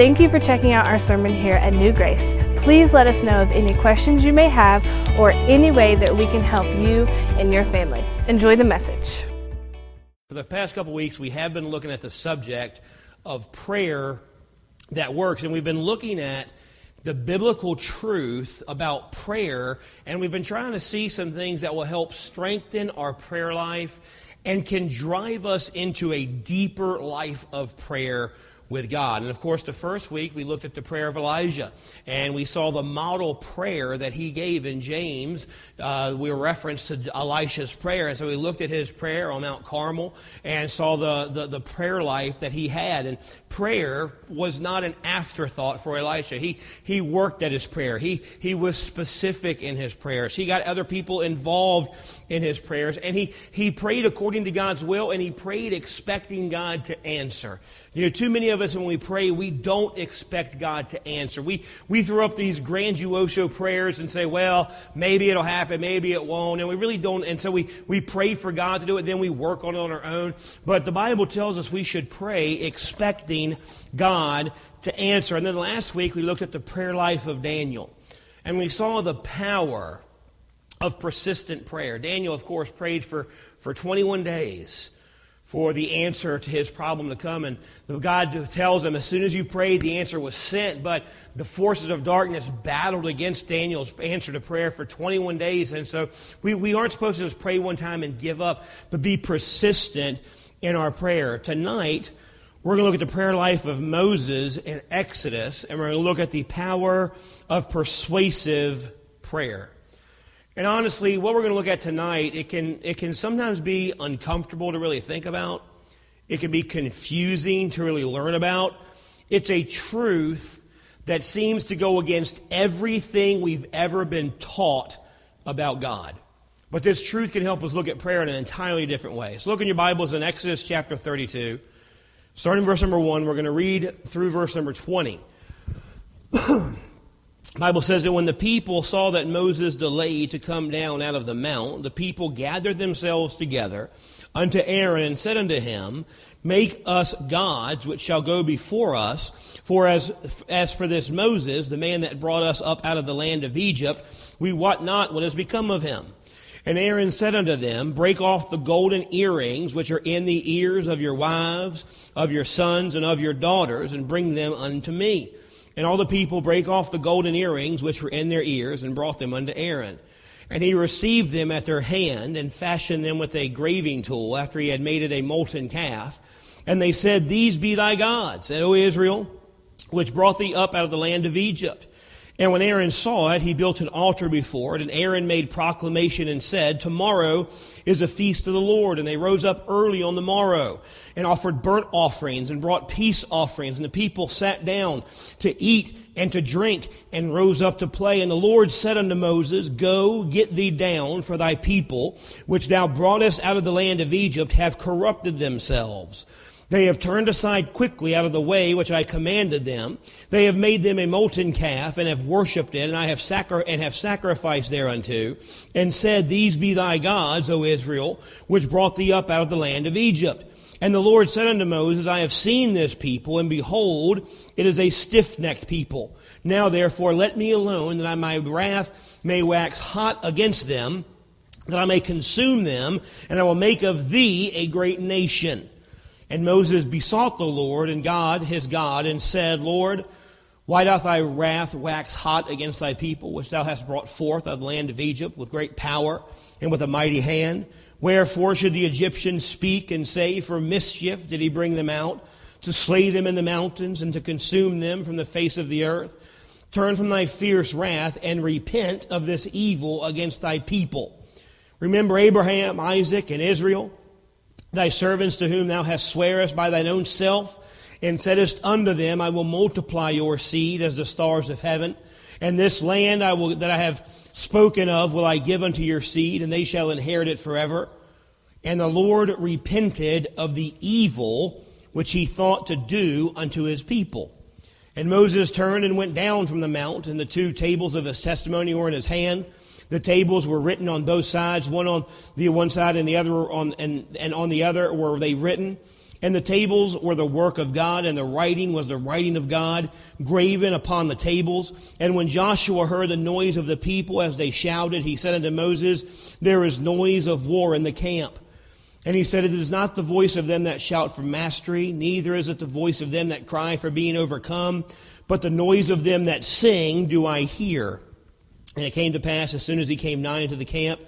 Thank you for checking out our sermon here at New Grace. Please let us know of any questions you may have or any way that we can help you and your family. Enjoy the message. For the past couple weeks, we have been looking at the subject of prayer that works, and we've been looking at the biblical truth about prayer, and we've been trying to see some things that will help strengthen our prayer life and can drive us into a deeper life of prayer with God. And of course, the first week we looked at the prayer of Elijah and we saw the model prayer that he gave in James. Uh, we referenced to Elisha's prayer. And so we looked at his prayer on Mount Carmel and saw the, the, the prayer life that he had. And prayer was not an afterthought for Elisha. He, he worked at his prayer, he, he was specific in his prayers. He got other people involved in his prayers. And he, he prayed according to God's will and he prayed expecting God to answer. You know, too many of us, when we pray, we don't expect God to answer. We, we throw up these grandiose prayers and say, well, maybe it'll happen, maybe it won't. And we really don't. And so we, we pray for God to do it, then we work on it on our own. But the Bible tells us we should pray expecting God to answer. And then last week, we looked at the prayer life of Daniel. And we saw the power of persistent prayer. Daniel, of course, prayed for, for 21 days for the answer to his problem to come. And God tells him, as soon as you prayed, the answer was sent. But the forces of darkness battled against Daniel's answer to prayer for 21 days. And so we, we aren't supposed to just pray one time and give up, but be persistent in our prayer. Tonight, we're going to look at the prayer life of Moses in Exodus, and we're going to look at the power of persuasive prayer. And honestly, what we're going to look at tonight, it can, it can sometimes be uncomfortable to really think about. It can be confusing to really learn about. It's a truth that seems to go against everything we've ever been taught about God. But this truth can help us look at prayer in an entirely different way. So look in your Bibles in Exodus chapter 32. Starting verse number 1, we're going to read through verse number 20. Bible says that when the people saw that Moses delayed to come down out of the mount, the people gathered themselves together unto Aaron and said unto him, Make us gods which shall go before us. For as, as for this Moses, the man that brought us up out of the land of Egypt, we wot not what has become of him. And Aaron said unto them, Break off the golden earrings which are in the ears of your wives, of your sons, and of your daughters, and bring them unto me. And all the people brake off the golden earrings which were in their ears and brought them unto Aaron. And he received them at their hand and fashioned them with a graving tool after he had made it a molten calf. And they said, These be thy gods, O Israel, which brought thee up out of the land of Egypt. And when Aaron saw it, he built an altar before it, and Aaron made proclamation and said, Tomorrow is a feast of the Lord. And they rose up early on the morrow and offered burnt offerings and brought peace offerings. And the people sat down to eat and to drink and rose up to play. And the Lord said unto Moses, Go, get thee down, for thy people, which thou broughtest out of the land of Egypt, have corrupted themselves. They have turned aside quickly out of the way which I commanded them. They have made them a molten calf and have worshipped it, and I have sacri- and have sacrificed thereunto, and said, These be thy gods, O Israel, which brought thee up out of the land of Egypt. And the Lord said unto Moses, I have seen this people, and behold, it is a stiff-necked people. Now therefore let me alone, that I, my wrath may wax hot against them, that I may consume them, and I will make of thee a great nation. And Moses besought the Lord and God, his God, and said, Lord, why doth thy wrath wax hot against thy people, which thou hast brought forth out of the land of Egypt with great power and with a mighty hand? Wherefore should the Egyptians speak and say, For mischief did he bring them out, to slay them in the mountains and to consume them from the face of the earth? Turn from thy fierce wrath and repent of this evil against thy people. Remember Abraham, Isaac, and Israel thy servants to whom thou hast swearest by thine own self, and saidest unto them, I will multiply your seed as the stars of heaven, and this land I will, that I have spoken of will I give unto your seed, and they shall inherit it forever. And the Lord repented of the evil which he thought to do unto his people. And Moses turned and went down from the mount, and the two tables of his testimony were in his hand. The tables were written on both sides, one on the one side and the other on and, and on the other were they written. And the tables were the work of God, and the writing was the writing of God, graven upon the tables. And when Joshua heard the noise of the people as they shouted, he said unto Moses, There is noise of war in the camp. And he said, It is not the voice of them that shout for mastery, neither is it the voice of them that cry for being overcome, but the noise of them that sing do I hear. And it came to pass, as soon as he came nigh into the camp,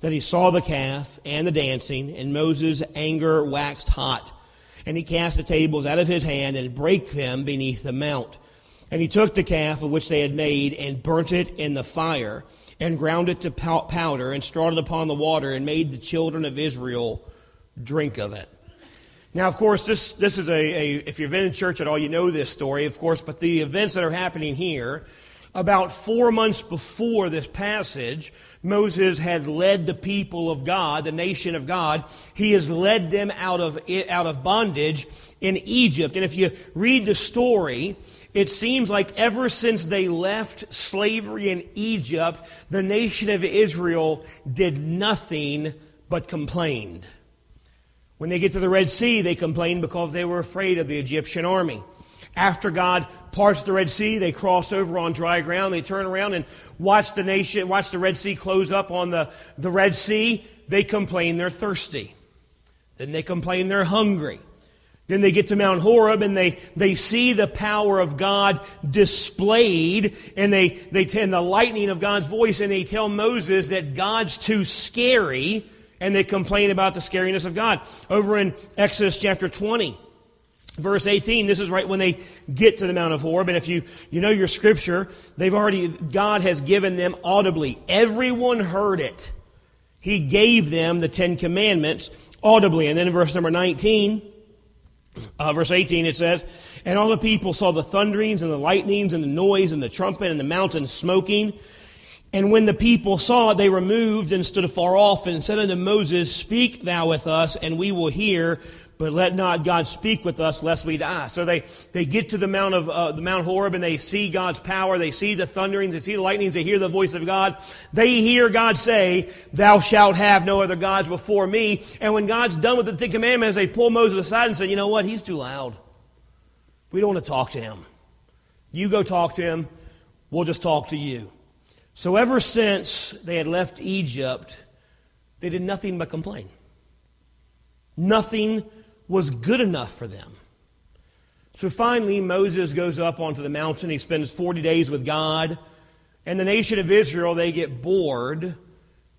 that he saw the calf and the dancing, and Moses' anger waxed hot. And he cast the tables out of his hand and brake them beneath the mount. And he took the calf of which they had made and burnt it in the fire and ground it to powder and strawed it upon the water and made the children of Israel drink of it. Now, of course, this, this is a, a, if you've been in church at all, you know this story, of course, but the events that are happening here, about four months before this passage, Moses had led the people of God, the nation of God. He has led them out of, out of bondage in Egypt. And if you read the story, it seems like ever since they left slavery in Egypt, the nation of Israel did nothing but complained. When they get to the Red Sea, they complain because they were afraid of the Egyptian army. After God parts of the Red Sea, they cross over on dry ground. They turn around and watch the nation, watch the Red Sea close up on the, the Red Sea. They complain they're thirsty. Then they complain they're hungry. Then they get to Mount Horeb and they, they see the power of God displayed and they, they tend the lightning of God's voice and they tell Moses that God's too scary and they complain about the scariness of God. Over in Exodus chapter 20, verse 18, this is right when they get to the Mount of Horeb. And if you, you know your scripture, they've already, God has given them audibly. Everyone heard it. He gave them the Ten Commandments audibly. And then in verse number 19, uh, verse 18, it says, And all the people saw the thunderings and the lightnings and the noise and the trumpet and the mountain smoking. And when the people saw it, they removed and stood afar off and said unto Moses, Speak thou with us, and we will hear, but let not God speak with us, lest we die. So they, they get to the Mount of uh, the Mount Horeb, and they see God's power. They see the thunderings. They see the lightnings. They hear the voice of God. They hear God say, "Thou shalt have no other gods before me." And when God's done with the Ten Commandments, they pull Moses aside and say, "You know what? He's too loud. We don't want to talk to him. You go talk to him. We'll just talk to you." So ever since they had left Egypt, they did nothing but complain. Nothing was good enough for them. So finally, Moses goes up onto the mountain. He spends 40 days with God. And the nation of Israel, they get bored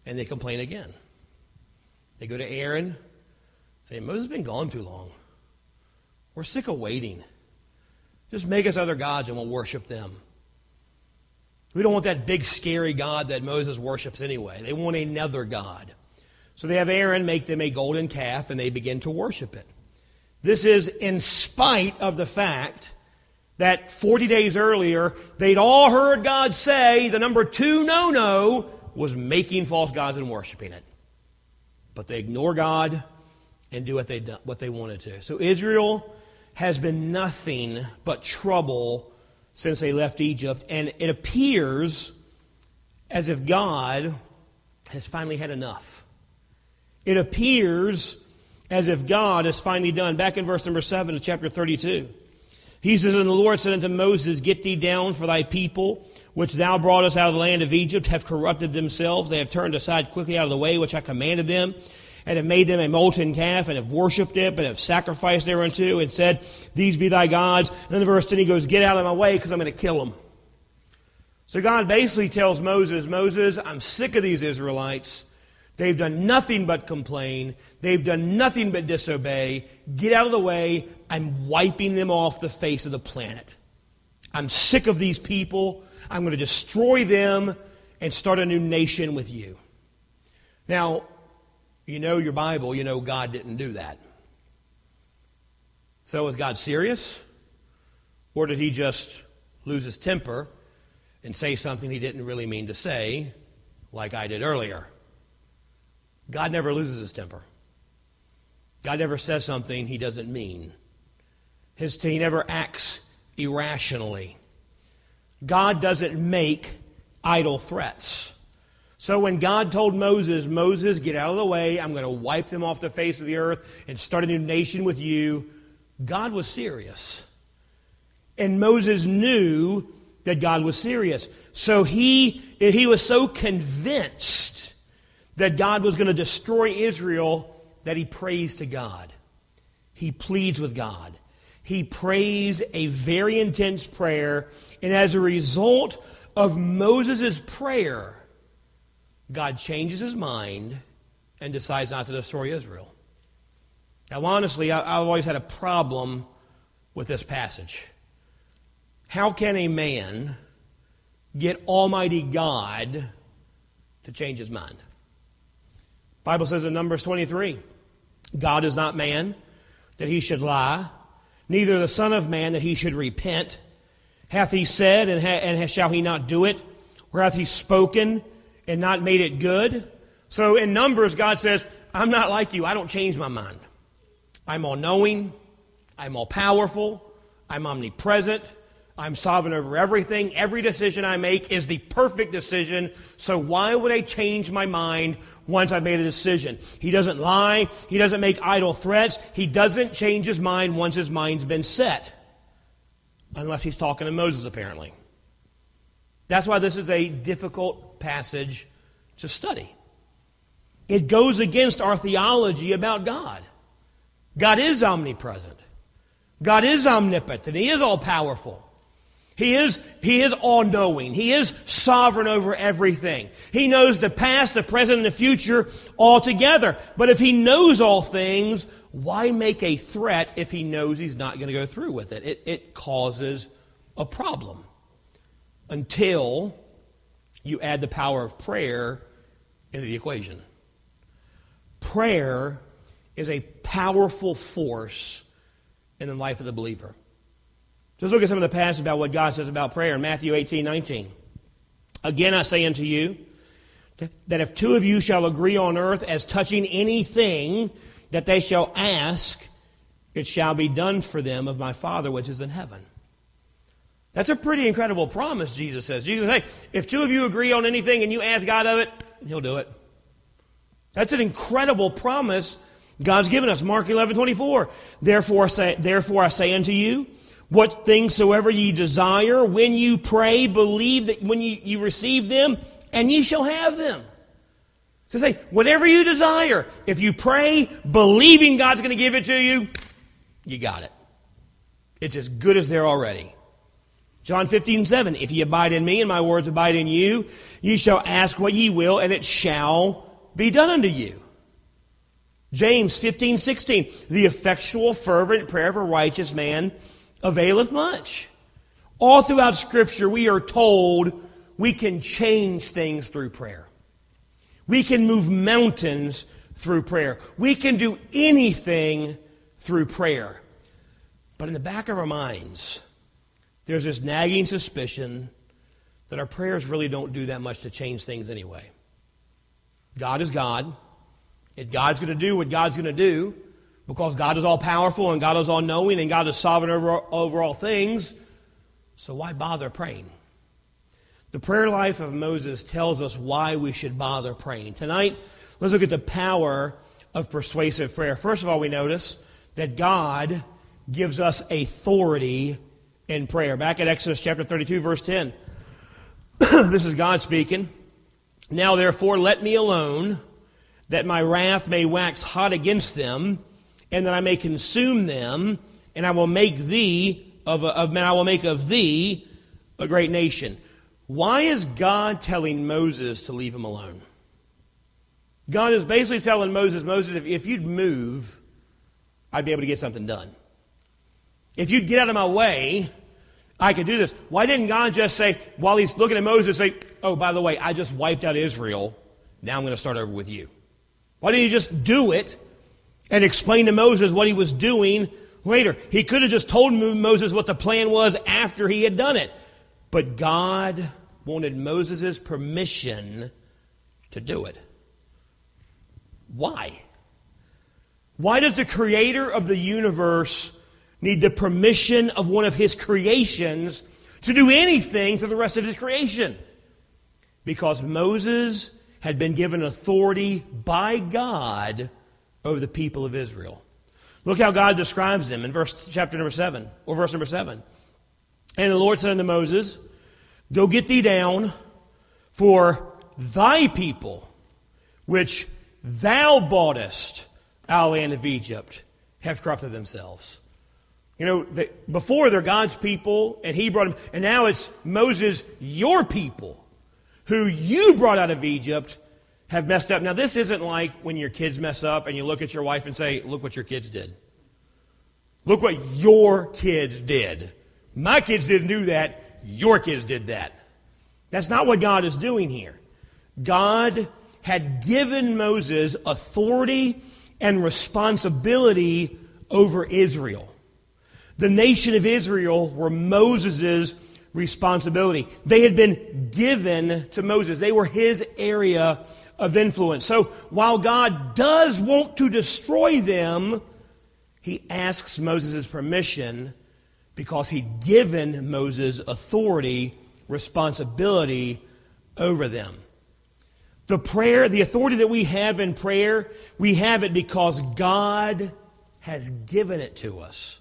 and they complain again. They go to Aaron, say, Moses has been gone too long. We're sick of waiting. Just make us other gods and we'll worship them. We don't want that big, scary God that Moses worships anyway. They want another God. So they have Aaron make them a golden calf and they begin to worship it. This is in spite of the fact that 40 days earlier, they'd all heard God say the number two no no was making false gods and worshiping it. But they ignore God and do what they, what they wanted to. So Israel has been nothing but trouble since they left Egypt, and it appears as if God has finally had enough. It appears as if God has finally done. Back in verse number 7 of chapter 32. He says, And the Lord said unto Moses, Get thee down, for thy people, which thou broughtest out of the land of Egypt, have corrupted themselves. They have turned aside quickly out of the way which I commanded them and have made them a molten calf, and have worshipped it, and have sacrificed thereunto, and said, These be thy gods. And then the verse 10 he goes, Get out of my way, because I'm going to kill them. So God basically tells Moses, Moses, I'm sick of these Israelites. They've done nothing but complain. They've done nothing but disobey. Get out of the way. I'm wiping them off the face of the planet. I'm sick of these people. I'm going to destroy them and start a new nation with you. Now, you know your Bible, you know God didn't do that. So was God serious? Or did he just lose his temper and say something he didn't really mean to say, like I did earlier? God never loses his temper. God never says something he doesn't mean. His, he never acts irrationally. God doesn't make idle threats. So when God told Moses, Moses, get out of the way, I'm going to wipe them off the face of the earth and start a new nation with you, God was serious. And Moses knew that God was serious. So he, he was so convinced that God was going to destroy Israel that he prays to God. He pleads with God. He prays a very intense prayer. And as a result of Moses' prayer, God changes his mind and decides not to destroy Israel. Now, honestly, I've always had a problem with this passage. How can a man get Almighty God to change his mind? Bible says in Numbers 23, God is not man that he should lie, neither the Son of Man that he should repent. Hath he said, and, ha- and shall he not do it? Or hath he spoken, and not made it good? So in Numbers, God says, I'm not like you. I don't change my mind. I'm all knowing. I'm all powerful. I'm omnipresent. I'm sovereign over everything. Every decision I make is the perfect decision. So why would I change my mind once I've made a decision? He doesn't lie. He doesn't make idle threats. He doesn't change his mind once his mind's been set. Unless he's talking to Moses, apparently. That's why this is a difficult passage to study. It goes against our theology about God. God is omnipresent. God is omnipotent. He is all powerful. He is, he is all knowing. He is sovereign over everything. He knows the past, the present, and the future all together. But if he knows all things, why make a threat if he knows he's not going to go through with it? It, it causes a problem until you add the power of prayer into the equation. Prayer is a powerful force in the life of the believer. Just look at some of the passages about what God says about prayer in Matthew 18 19. Again, I say unto you that if two of you shall agree on earth as touching anything that they shall ask, it shall be done for them of my Father which is in heaven. That's a pretty incredible promise, Jesus says. Jesus says, hey, if two of you agree on anything and you ask God of it, He'll do it. That's an incredible promise God's given us. Mark 11, 24. Therefore, say, therefore I say unto you, what things soever ye desire, when you pray, believe that when you, you receive them, and ye shall have them. So say, whatever you desire, if you pray, believing God's going to give it to you, you got it. It's as good as there already. John 15, 7. If ye abide in me and my words abide in you, ye shall ask what ye will, and it shall be done unto you. James 15, 16. The effectual, fervent prayer of a righteous man availeth much. All throughout Scripture, we are told we can change things through prayer. We can move mountains through prayer. We can do anything through prayer. But in the back of our minds, there's this nagging suspicion that our prayers really don't do that much to change things anyway. God is God. And God's going to do what God's going to do because God is all powerful and God is all knowing and God is sovereign over, over all things. So why bother praying? The prayer life of Moses tells us why we should bother praying. Tonight, let's look at the power of persuasive prayer. First of all, we notice that God gives us authority in prayer. Back at Exodus chapter 32, verse 10. this is God speaking. Now, therefore, let me alone, that my wrath may wax hot against them, and that I may consume them, and I will make thee of, a, of man, I will make of thee a great nation. Why is God telling Moses to leave him alone? God is basically telling Moses, Moses, if, if you'd move, I'd be able to get something done. If you'd get out of my way, I could do this. Why didn't God just say, while he's looking at Moses, say, Oh, by the way, I just wiped out Israel. Now I'm going to start over with you. Why didn't you just do it and explain to Moses what he was doing later. He could have just told Moses what the plan was after he had done it. But God wanted Moses' permission to do it. Why? Why does the creator of the universe need the permission of one of his creations to do anything to the rest of his creation? Because Moses had been given authority by God over the people of Israel. Look how God describes them in verse chapter number 7 or verse number 7. And the Lord said unto Moses, Go get thee down, for thy people, which thou boughtest out of the land of Egypt, have corrupted themselves. You know, they, before they're God's people, and He brought them, and now it's Moses, your people, who you brought out of Egypt, have messed up. Now, this isn't like when your kids mess up and you look at your wife and say, Look what your kids did. Look what your kids did. My kids didn't do that. Your kids did that. That's not what God is doing here. God had given Moses authority and responsibility over Israel. The nation of Israel were Moses' responsibility. They had been given to Moses, they were his area of influence. So while God does want to destroy them, he asks Moses' permission because he'd given Moses authority, responsibility over them. The prayer, the authority that we have in prayer, we have it because God has given it to us.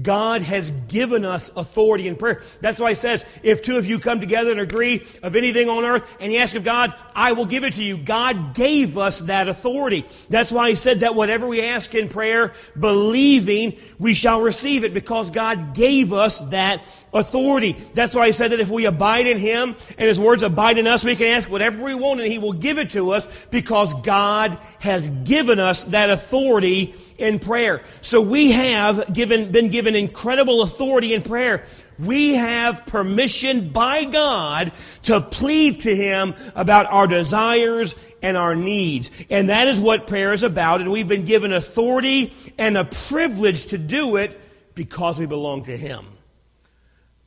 God has given us authority in prayer. That's why he says, if two of you come together and agree of anything on earth and you ask of God, I will give it to you. God gave us that authority. That's why he said that whatever we ask in prayer, believing, we shall receive it because God gave us that authority. That's why he said that if we abide in him and his words abide in us, we can ask whatever we want and he will give it to us because God has given us that authority in prayer. So we have given, been given incredible authority in prayer. We have permission by God to plead to Him about our desires and our needs. And that is what prayer is about. And we've been given authority and a privilege to do it because we belong to Him.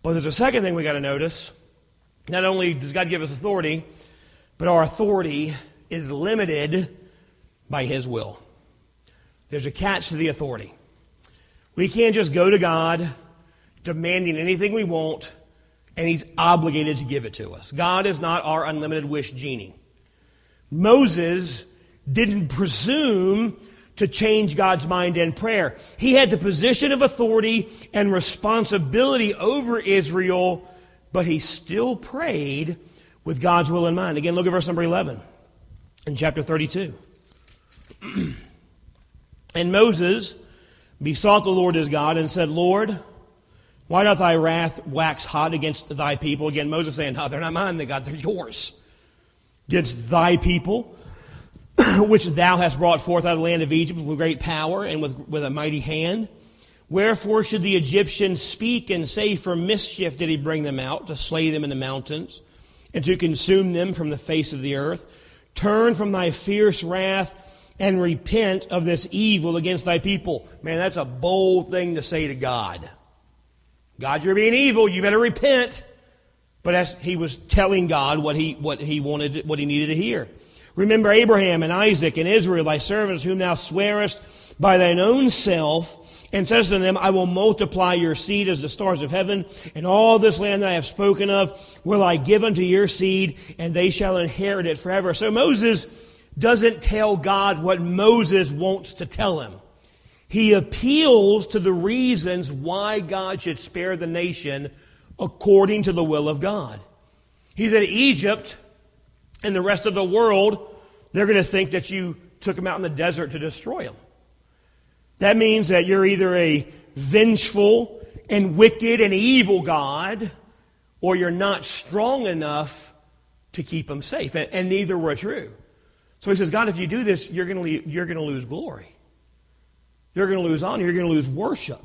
But there's a second thing we got to notice. Not only does God give us authority, but our authority is limited by His will. There's a catch to the authority. We can't just go to God demanding anything we want and He's obligated to give it to us. God is not our unlimited wish genie. Moses didn't presume to change God's mind in prayer. He had the position of authority and responsibility over Israel, but he still prayed with God's will in mind. Again, look at verse number 11 in chapter 32. And Moses besought the Lord his God and said, Lord, why doth thy wrath wax hot against thy people? Again, Moses saying, No, they're not mine, they God, they're yours. Against thy people, which thou hast brought forth out of the land of Egypt with great power and with, with a mighty hand. Wherefore should the Egyptians speak and say, For mischief did he bring them out, to slay them in the mountains, and to consume them from the face of the earth? Turn from thy fierce wrath and repent of this evil against thy people. Man, that's a bold thing to say to God. God, you're being evil. You better repent. But as he was telling God what he, what he wanted, what he needed to hear. Remember Abraham and Isaac and Israel, thy servants, whom thou swearest by thine own self, and says to them, I will multiply your seed as the stars of heaven, and all this land that I have spoken of will I give unto your seed, and they shall inherit it forever. So Moses doesn't tell God what Moses wants to tell him. He appeals to the reasons why God should spare the nation according to the will of God. He said, Egypt and the rest of the world, they're going to think that you took them out in the desert to destroy them. That means that you're either a vengeful and wicked and evil God, or you're not strong enough to keep them safe. And, and neither were true. So he says, God, if you do this, you're going to, you're going to lose glory. You're going to lose honor. You're going to lose worship.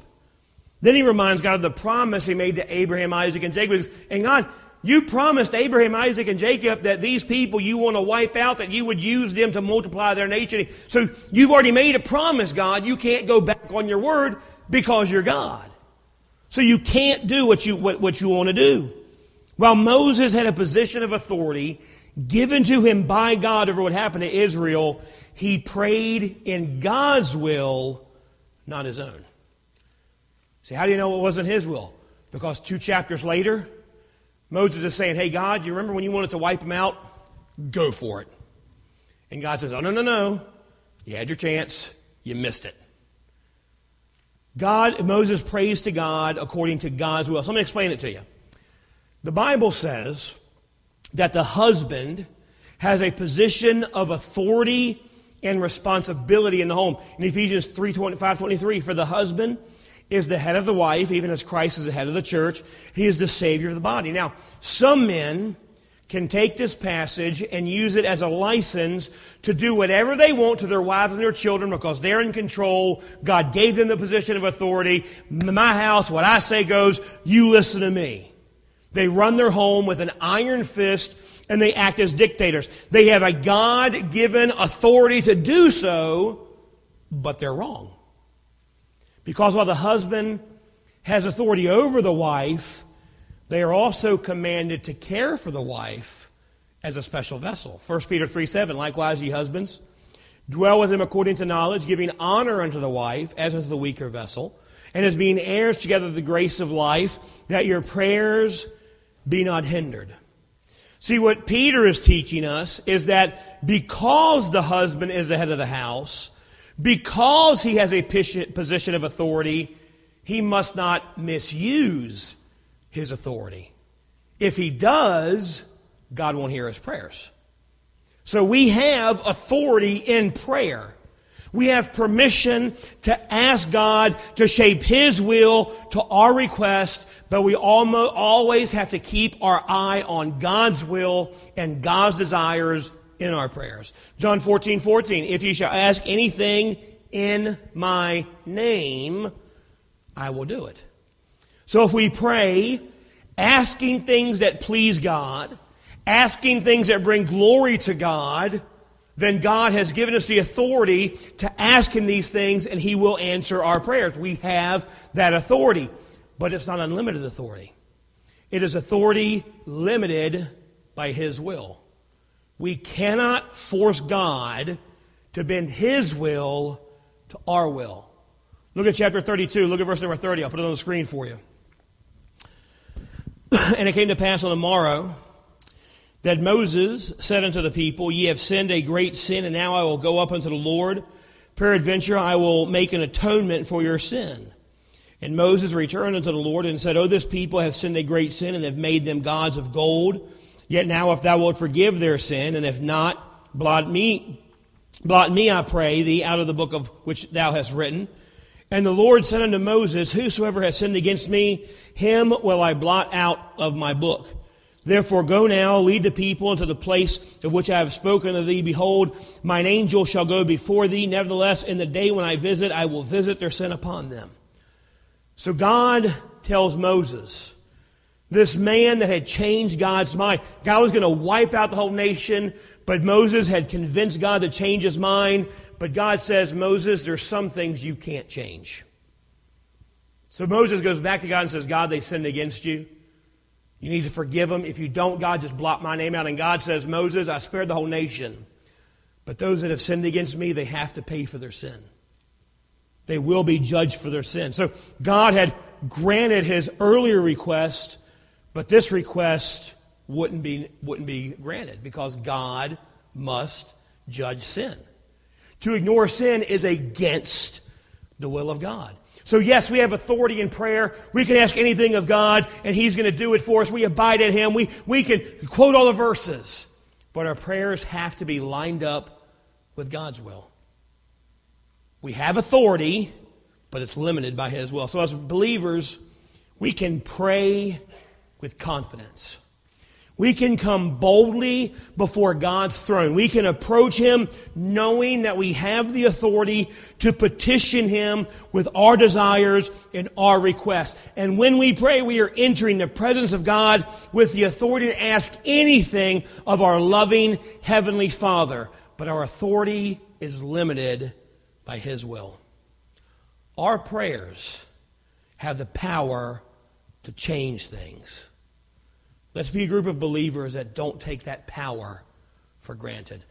Then he reminds God of the promise he made to Abraham, Isaac, and Jacob. And God, you promised Abraham, Isaac, and Jacob that these people you want to wipe out, that you would use them to multiply their nation. So you've already made a promise, God. You can't go back on your word. because you're God. So you can't do what you, what, what you want to do. While Moses had a position of authority given to him by God over what happened to Israel, he prayed in God's will, not his own. See, how do you know it wasn't his will? Because two chapters later, Moses is saying, Hey, God, you remember when you wanted to wipe them out? Go for it. And God says, Oh, no, no, no. You had your chance. You missed it. God, Moses prays to God according to God's will. So let me explain it to you. The Bible says that the husband has a position of authority and responsibility in the home. In Ephesians 3 25, 23, for the husband is the head of the wife, even as Christ is the head of the church. He is the Savior of the body. Now, some men can take this passage and use it as a license to do whatever they want to their wives and their children because they're in control. God gave them the position of authority. My house, what I say goes, you listen to me. They run their home with an iron fist and they act as dictators. They have a God given authority to do so, but they're wrong. Because while the husband has authority over the wife, they are also commanded to care for the wife as a special vessel. 1 Peter 3 7, likewise, ye husbands, dwell with him according to knowledge, giving honor unto the wife as unto the weaker vessel, and as being heirs together of the grace of life, that your prayers be not hindered. See, what Peter is teaching us is that because the husband is the head of the house, because he has a position of authority, he must not misuse his authority. If he does, God won't hear his prayers. So we have authority in prayer. We have permission to ask God to shape His will to our request, but we almost, always have to keep our eye on God's will and God's desires in our prayers. John 14, 14. If you shall ask anything in my name, I will do it. So if we pray, asking things that please God, asking things that bring glory to God, then God has given us the authority to ask Him these things and He will answer our prayers. We have that authority, but it's not unlimited authority. It is authority limited by His will. We cannot force God to bend His will to our will. Look at chapter 32. Look at verse number 30. I'll put it on the screen for you. and it came to pass on the morrow that Moses said unto the people, Ye have sinned a great sin, and now I will go up unto the Lord. Peradventure I will make an atonement for your sin. And Moses returned unto the Lord and said, O this people have sinned a great sin, and have made them gods of gold. Yet now, if thou wilt forgive their sin, and if not, blot me, blot me, I pray thee, out of the book of which thou hast written. And the Lord said unto Moses, Whosoever has sinned against me, him will I blot out of my book. Therefore go now, lead the people into the place of which I have spoken to thee. Behold, mine angel shall go before thee. Nevertheless, in the day when I visit, I will visit their sin upon them. So God tells Moses, this man that had changed God's mind. God was going to wipe out the whole nation, but Moses had convinced God to change his mind. But God says, Moses, there's some things you can't change. So Moses goes back to God and says, God, they sinned against you. You need to forgive them. If you don't, God, just blot my name out. And God says, Moses, I spared the whole nation. But those that have sinned against me, they have to pay for their sin. They will be judged for their sin. So God had granted his earlier request but this request wouldn't be, wouldn't be granted because God must judge sin. To ignore sin is against the will of God. So, yes, we have authority in prayer. We can ask anything of God, and He's going to do it for us. We abide in Him. We, we can quote all the verses, but our prayers have to be lined up with God's will. We have authority, but it's limited by His will. So, as believers, we can pray with confidence. We can come boldly before God's throne. We can approach Him knowing that we have the authority to petition Him with our desires and our requests. And when we pray, we are entering the presence of God with the authority to ask anything of our loving Heavenly Father. But our authority is limited by His will. our prayers have the power to change things. Let's be a group of believers that don't take that power for granted.